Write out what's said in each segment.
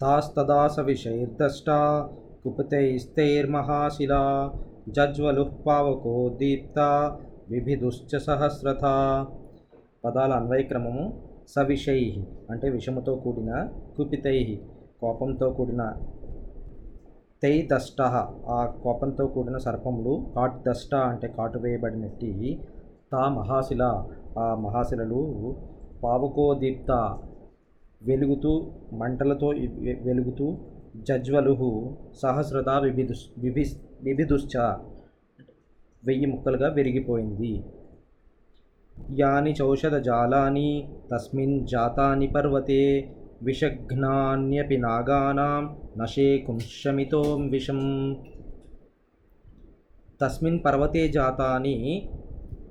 తాస్తదా సవిషైర్దష్టా కుపితైస్తైర్మహాశిలా జజ్వలుః పావకో దీప్త విభిదుశ్చ సహస్రథ. పదాల అన్వయక్రమము సవిషై అంటే విషముతో కూడిన కుపితై కోపంతో కూడిన తై దష్ట ఆ కోపంతో కూడిన సర్పములు కాట్ దష్ట అంటే కాటు వేయబడినట్టి తా మహాశిల ఆ మహాశిలలు పావకోదీప్త వెలుగుతూ మంటలతో వెలుగుతూ జజ్వలుహు సహస్రత విభిదు విభి విభిదుశ్చ వెయ్యి ముక్కలుగా విరిగిపోయింది. యాని చౌషధ జాలాని తస్మిన్ జాతాని పర్వతే విషఘ్నాన్యపి నాగానాం నశే కుంశమితో విషం. తస్మిన్ పర్వతే జాతాని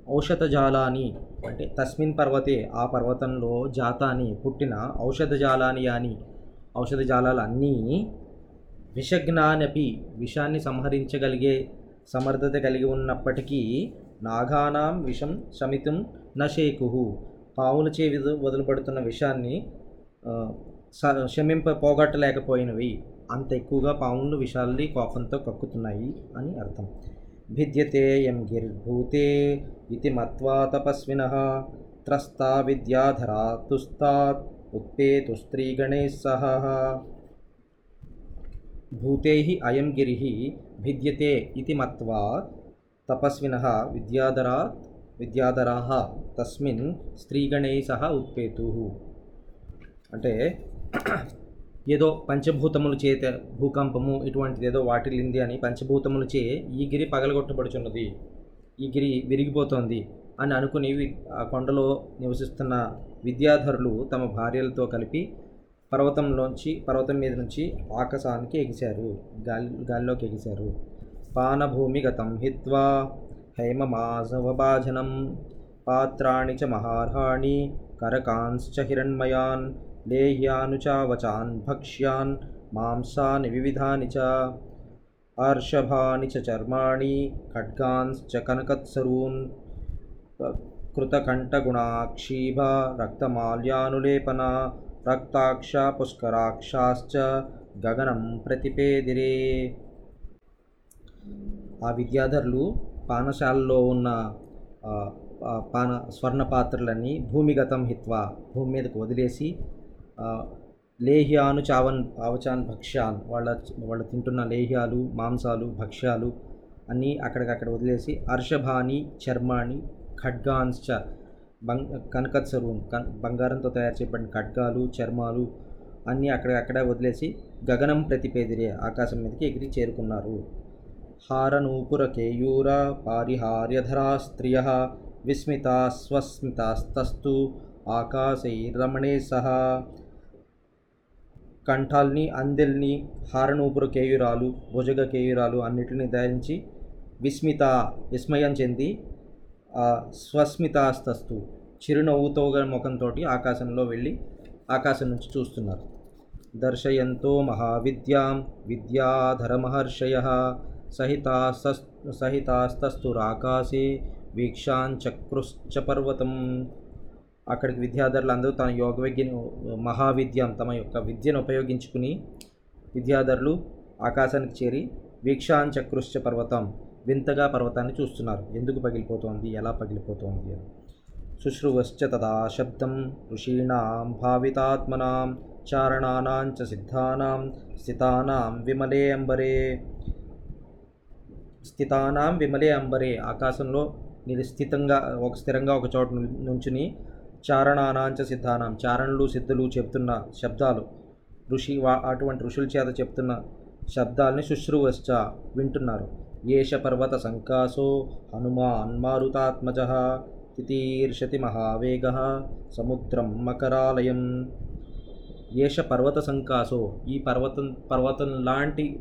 ఔషధ జాలాని అంటే తస్మిన్ పర్వతే ఆ పర్వతంలో జాతాని పుట్టిన ఔషధజాలాని అని ఔషధజాలాలు అన్నీ విషజ్ఞానపి విషాన్ని సంహరించగలిగే సమర్థత కలిగి ఉన్నప్పటికీ నాగానాం విషం శమితం నశేకుహు పావులచే చేవి వదిలిపడుతున్న విషాన్ని స- శమింప పోగొట్టలేకపోయినవి. అంత ఎక్కువగా పాములు విషాల్ని కోపంతో కక్కుతున్నాయి అని అర్థం. భిద్యతే యం గిర్భూతే ఇది మత్వా తపస్విన త్రస్తా విద్యాధరా తుస్తాత్ ఉత్పేతు స్త్రీగణే సహ భూతే అయం గిరి భిద్యతే ఇది మత్వా తపస్విన విద్యాధరా విద్యాధరా తస్మిన్ స్త్రీగణై సహ ఉత్పేతు అంటే ఏదో పంచభూతముల చేత భూకంపము ఇటువంటిది ఏదో వాటిల్లింది అని పంచభూతముల చే ఈ గిరి పగలగొట్టబడుచున్నది. ఈ గిరి విరిగిపోతోంది అని అనుకుని ఆ కొండలో నివసిస్తున్న విద్యాధరులు తమ భార్యలతో కలిపి పర్వతంలోంచి పర్వతం మీద నుంచి ఆకాశానికి ఎగిశారు. గాలి గాలిలోకి ఎగిశారు. పానభూమి గతం హిత్వా హైమమాసవభాజనం పాత్రాణి చ మహార్హాణి కరకాంశ్చ హిరణ్మయాన్. లేహ్యానుచావచాన్ భక్ష్యాన్ మాంసాని వివిధాని చ ఆర్షభాని చ చర్మాణి ఖడ్గాంశ్చ కనకత్సరూన్ కృతకంఠగుణాక్షీభ రక్తమాల్యానులేపన రక్తాక్ష పుష్కరాక్షాశ్చ గగనం ప్రతిపేదిరే ఆ విద్యాధరులు పానశాలలో ఉన్న పాన స్వర్ణ పాత్రలన్నీ భూమిగతం హిత్వా భూమి మీదకు వదిలేసి లేహ్యాను చావన్ ఆవచాన్ భక్ష్యాన్ వాళ్ళ వాళ్ళు తింటున్న లేహ్యాలు మాంసాలు భక్ష్యాలు అన్నీ అక్కడికక్కడ వదిలేసి అర్షభాని చర్మాణి ఖడ్గాన్శ్చ బంగ్ కనకత్సరూన్ కన్ బంగారంతో తయారు చేయబడిన ఖడ్గాలు చర్మాలు అన్నీ అక్కడక్కడే వదిలేసి గగనం ప్రతిపేదిరే ఆకాశం మీదకి ఎగిరి చేరుకున్నారు. హారనూపురకేయూర పారిహార్యధరా స్త్రియ విస్మితా స్వస్మితాస్తస్తు ఆకాశైరమణే సహా కంఠాల్ని అందెల్ని హారనూపుర కేయురాలు భుజగ కేయురాలు అన్నిటిని ధరించి విస్మిత విస్మయం చెంది స్వస్మితాస్తస్తు చిరునవ్వుతో ముఖంతో ఆకాశంలో వెళ్ళి ఆకాశం నుంచి చూస్తున్నారు. దర్శయంతో మహావిద్యాం విద్యాధర మహర్షయ సహితాస్తస్ సహితాస్తస్తురాకాశే వీక్షాంచక్రుశ్చ పర్వతం. అక్కడికి విద్యాధరులు అందరూ తన యోగ విద్యను మహావిద్యం తమ యొక్క విద్యను ఉపయోగించుకుని విద్యాధరులు ఆకాశానికి చేరి వీక్షాంచక్రుశ్చ పర్వతం వింతగా పర్వతాన్ని చూస్తున్నారు. ఎందుకు పగిలిపోతోంది? ఎలా పగిలిపోతోంది? అని శుశ్రువశ్చ తదా శబ్దం ఋషీణాం భావితాత్మనాం చారణానాం చ సిద్ధానాం స్థితానాం విమలే అంబరే. స్థితానాం విమలే అంబరే. ఆకాశంలో నిస్థితంగా ఒక స్థిరంగా ఒక చోట నుంచుని చారణానాంచ సిద్ధానం చారణులు సిద్ధులు చెప్తున్న శబ్దాలు ఋషి వా- అటువంటి ఋషుల చేత చెప్తున్న శబ్దాల్ని శుశ్రువశ్చ వింటున్నారు. ఏష పర్వత సంకాసో హనుమాన్ మారుతాత్మజ తితీర్షతి మహావేగ సముద్రం మకరాలయం. ఏష పర్వత సంకాసో ఈ పర్వతం పర్వతం లాంటి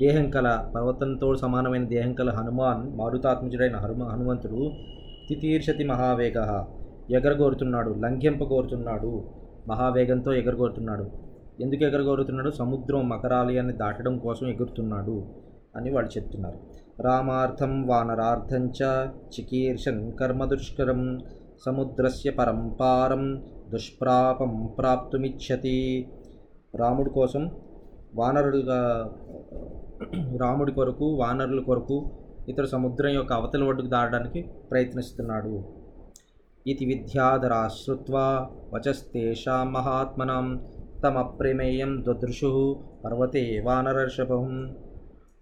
దేహం కల పర్వతంతో సమానమైన దేహం కల హనుమాన్ మారుతాత్మజుడైన హనుమ హనుమంతుడు తితీర్షతి మహావేగ ఎగరగోరుతున్నాడు లంఘింపగోరుతున్నాడు మహావేగంతో ఎగరగోరుతున్నాడు. ఎందుకు ఎగరగోరుతున్నాడు? సముద్రం మకరాలయాన్ని దాటడం కోసం ఎగురుతున్నాడు అని వాళ్ళు చెప్తున్నారు. రామార్థం వానరార్థం చ చికీర్షన్ కర్మ దుష్కరం సముద్రస్య పరంపారం దుష్ప్రాపం ప్రాప్తుమిచ్చతి రాముడి కోసం వానరుడుగా రాముడి కొరకు వానరుల కొరకు ఇతర సముద్రం యొక్క అవతల ఒడ్డుకు దాటడానికి ప్రయత్నిస్తున్నాడు. ఇది విద్యాధరాశ్రుత్వా వచస్తేషాం మహాత్మనం తమప్రమేయం దదృశు పర్వతే వానరర్షభం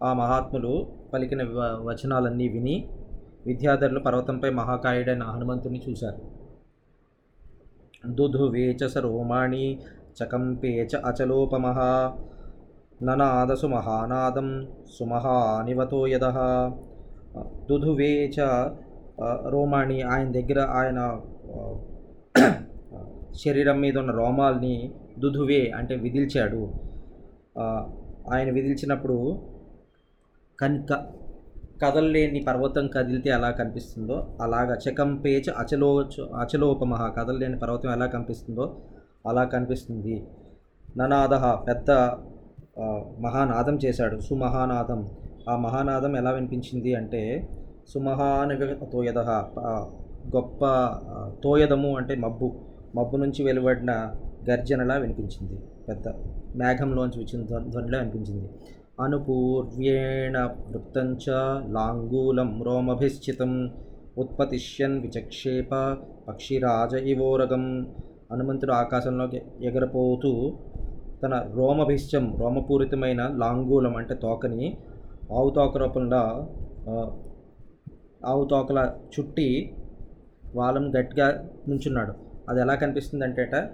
ఆ మహాత్ములు పలికిన వ- వచనాలన్నీ విని విద్యాధరులు పర్వతంపై మహాకాయుడైన హనుమంతుని చూశారు. దుధువేచ స రోమాణి చకంపే చ అచలోపమః ననాదసు మహానాదం సుమహానివతో యద దుధువేచ రోమాని రోమాణి ఆయన దగ్గర ఆయన శరీరం మీద ఉన్న రోమాల్ని దుధువే అంటే విదిల్చాడు. ఆయన విదిల్చినప్పుడు కన్ క కదలలేని పర్వతం కదిలితే ఎలా కనిపిస్తుందో అలాగా చకంపేచ అచలో అచలోపమహ కదలలేని పర్వతం ఎలా కనిపిస్తుందో అలా కనిపిస్తుంది. ననాద పెద్ద మహానాదం చేశాడు. సుమహానాదం. ఆ మహానాదం ఎలా వినిపించింది అంటే సుమహానుగ తోయద గొప్ప తోయదము అంటే మబ్బు. మబ్బు నుంచి వెలువడిన గర్జనలా వినిపించింది. పెద్ద మేఘంలోంచి వచ్చిన ధ్వనిలా వినిపించింది. అనుపూర్వ్యేణ వృత్తంచ లాంగూలం రోమభిశ్చితం ఉత్పతిష్యన్ విచక్షేప పక్షిరాజ ఇవోరగం హనుమంతుడు ఆకాశంలోకి ఎగరపోతూ తన రోమభిష్టం రోమపూరితమైన లాంగూలం అంటే తోకని ఆవు తోక రూపంలో ఆవు తోకల చుట్టి వాళ్ళను గట్టిగా నుంచున్నాడు. అది ఎలా కనిపిస్తుంది అంటే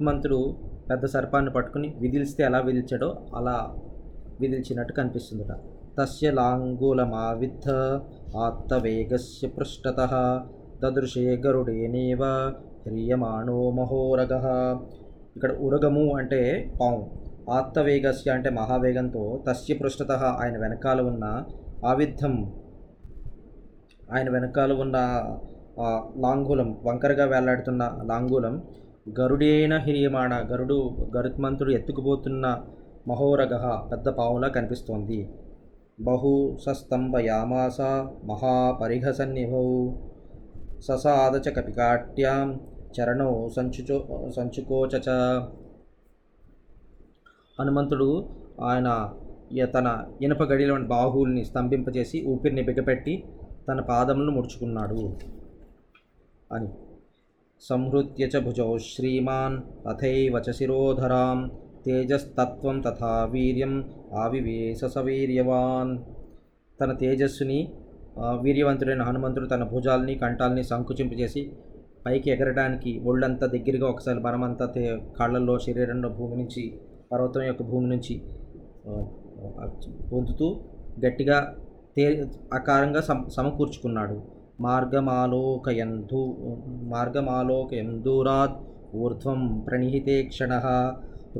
మంత్రుడు పెద్ద సర్పాన్ని పట్టుకుని విదిలిస్తే ఎలా విదిల్చాడో అలా విదిల్చినట్టు కనిపిస్తుందట. తస్య లాంగూలమావిద్ధ ఆత్తవేగస్య పృష్ఠత తదృశే గరుడేనేవ హ్రియమాణో మహోరగ. ఇక్కడ ఉరగము అంటే పాము. ఆత్తవేగస్య అంటే మహావేగంతో తస్య పృష్ఠత ఆయన వెనకాల ఉన్న ఆవిద్ధం ఆయన వెనకాల ఉన్న లాంగూలం వంకరగా వేలాడుతున్న లాంగూలం గరుడేన హిరియమాణ గరుడు గరుత్మంతుడు ఎత్తుకుపోతున్న మహోరగ పెద్ద పావులా కనిపిస్తోంది. బహు సస్తంభ యామాస మహాపరిఘసన్నిభౌ ససాదచ కపికాట్యాం చరణో సంచుచో సంచుకోచచ. హనుమంతుడు ఆయన తన ఇనప గడిలోని బాహువుల్ని స్తంభింపజేసి ఊపిరిని బిగపెట్టి తన పాదములను ముడుచుకున్నాడు అని. సంహృత్య చ భుజౌ శ్రీమాన్ అథైవ చ శిరోధరాం తేజస్తత్వం తథా వీర్యం ఆవివేశ సవీర్యవాన్ తన తేజస్సుని వీర్యవంతుడైన హనుమంతుడు తన భుజాల్ని కంఠాల్ని సంకుచింపజేసి పైకి ఎగరడానికి ఒళ్ళంతా దగ్గరగా ఒకసారి బలమంతా తే కాళ్ళల్లో శరీరంలో భూమి నుంచి పర్వతం యొక్క భూమి నుంచి పొందుతూ గట్టిగా తే ఆకారంగా సమ సమకూర్చుకున్నాడు. మార్గమాలోకయంధు మార్గమాలోకయందూరాత్ ఊర్ధ్వం ప్రణిహితే క్షణ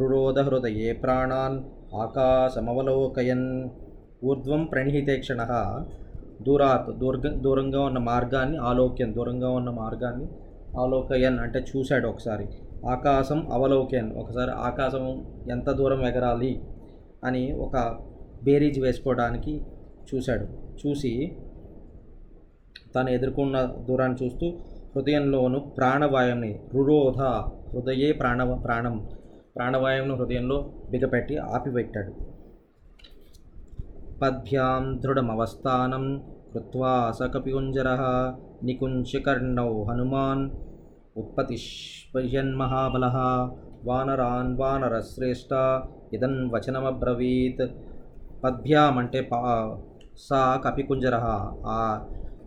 రురోధ హృదయే ప్రాణాన్ ఆకాశమవలోకయన్. ఊర్ధ్వం ప్రణిహితే క్షణ దూరాత్ దూర్గ దూరంగా ఉన్న మార్గాన్ని ఆలోక్యం దూరంగా ఉన్న మార్గాన్ని ఆలోకయన్ అంటే చూశాడు ఒకసారి. ఆకాశం అవలోకయన్ ఒకసారి ఆకాశం ఎంత దూరం ఎగరాలి అని ఒక బేరీజ్ వేసుకోవడానికి చూశాడు. చూసి తాను ఎదుర్కొన్న దూరాన్ని చూస్తూ హృదయంలోను ప్రాణవాయువుని రురోధ హృదయే ప్రాణ ప్రాణం ప్రాణవాయువును హృదయంలో బిగపెట్టి ఆపిపెట్టాడు పద్భ్యాం దృఢమవస్థానం కృత్వా స నికుంచకర్ణౌ హనుమాన్ ఉత్పతిష్పయన్మహాబల వానరాన్ వానరశ్రేష్ట ఇదన్ వచనమబ్రవీత్. పద్భ్యాం అంటే పా సా కపికుంజర ఆ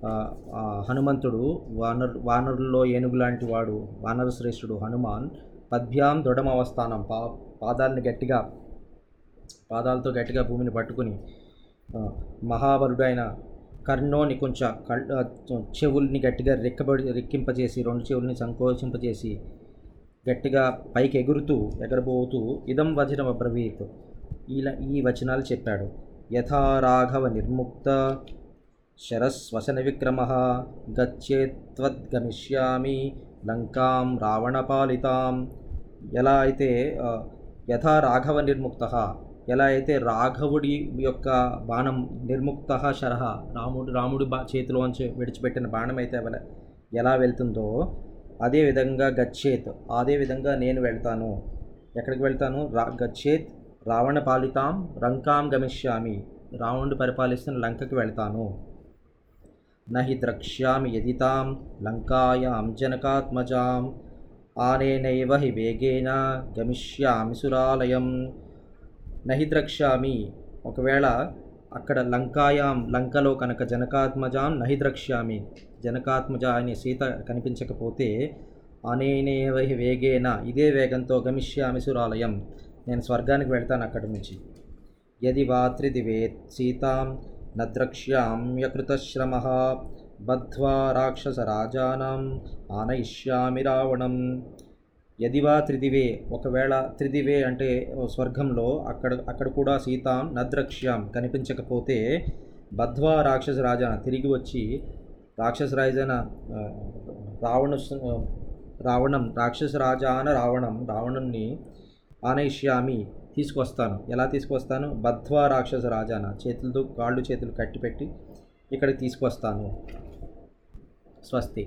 ఆ, హనుమంతుడు వానర్ వానరుల్లో ఏనుగు లాంటి వాడు వానర శ్రేష్ఠుడు హనుమాన్ పద్భ్యాం దృఢమవస్థానం పా పాదాలను గట్టిగా పాదాలతో గట్టిగా భూమిని పట్టుకుని మహాబలుడైన కర్ణోని కొంచెం కళ్ళ చెవుల్ని గట్టిగా రెక్కబడి రెక్కింపజేసి రెండు చెవుల్ని సంకోచింపజేసి గట్టిగా పైకి ఎగురుతూ ఎగరబోతూ ఇదం వచనం అబ్రవీత్ ఇలా ఈ వచనాలు చెప్పాడు. యథా రాఘవ నిర్ముక్త శరస్వసన విక్రమ గచ్చేత్వద్గమిష్యామి లంకాం రావణపాలితాం. ఎలా అయితే యథా రాఘవ నిర్ముక్త ఎలా అయితే రాఘవుడి యొక్క బాణం నిర్ముక్త శరహ రాముడు రాముడి బా చేతిలోంచి విడిచిపెట్టిన బాణం అయితే ఎలా వెళ్తుందో అదే విధంగా గచ్చేత్ అదే విధంగా నేను వెళ్తాను. ఎక్కడికి వెళ్తాను? రా గచ్చేత్ రావణ పాలితాం రంకాం గమిష్యామి రావణుడు పరిపాలిస్తున్న లంకకి వెళ్తాను. నహి ద్రక్ష్యామి యదితాం లంకాయాం జనకాత్మజాం ఆనేనైవ హి వేగేన గమిష్యామి సురాలయం. నహి ద్రక్ష్యామి ఒకవేళ అక్కడ లంకాయాం లంకలో కనుక జనకాత్మజాం నహి ద్రక్ష్యామి జనకాత్మజ అనే సీత కనిపించకపోతే అనేనేవ హి వేగేన ఇదే వేగంతో గమిష్యామి సురాలయం. నేను స్వర్గానికి వెళ్తాను అక్కడి నుంచి. యది వా త్రిదివే సీతాం నద్రక్ష్యామ్యకృతశ్రమ బద్ధ్వా రాక్షసరాజానాం ఆనయిష్యామి రావణం. యదివా త్రిదివే ఒకవేళ త్రిదివే అంటే స్వర్గంలో అక్కడ అక్కడ కూడా సీతాం నద్రక్ష్యాం కనిపించకపోతే బద్ధ్వా రాక్షస రాజాన తిరిగి వచ్చి రాక్షస రాజాన రావణ రావణం రాక్షస రాజాన రావణం రావణుణ్ణి ఆనయిష్యామి తీసుకొస్తాను ఎలా తీసుకొస్తాను బద్ధ్వా రాక్షస రాజాన. చేతులతో కాళ్ళు చేతులు కట్టిపెట్టి ఇక్కడికి తీసుకొస్తాను స్వస్తి.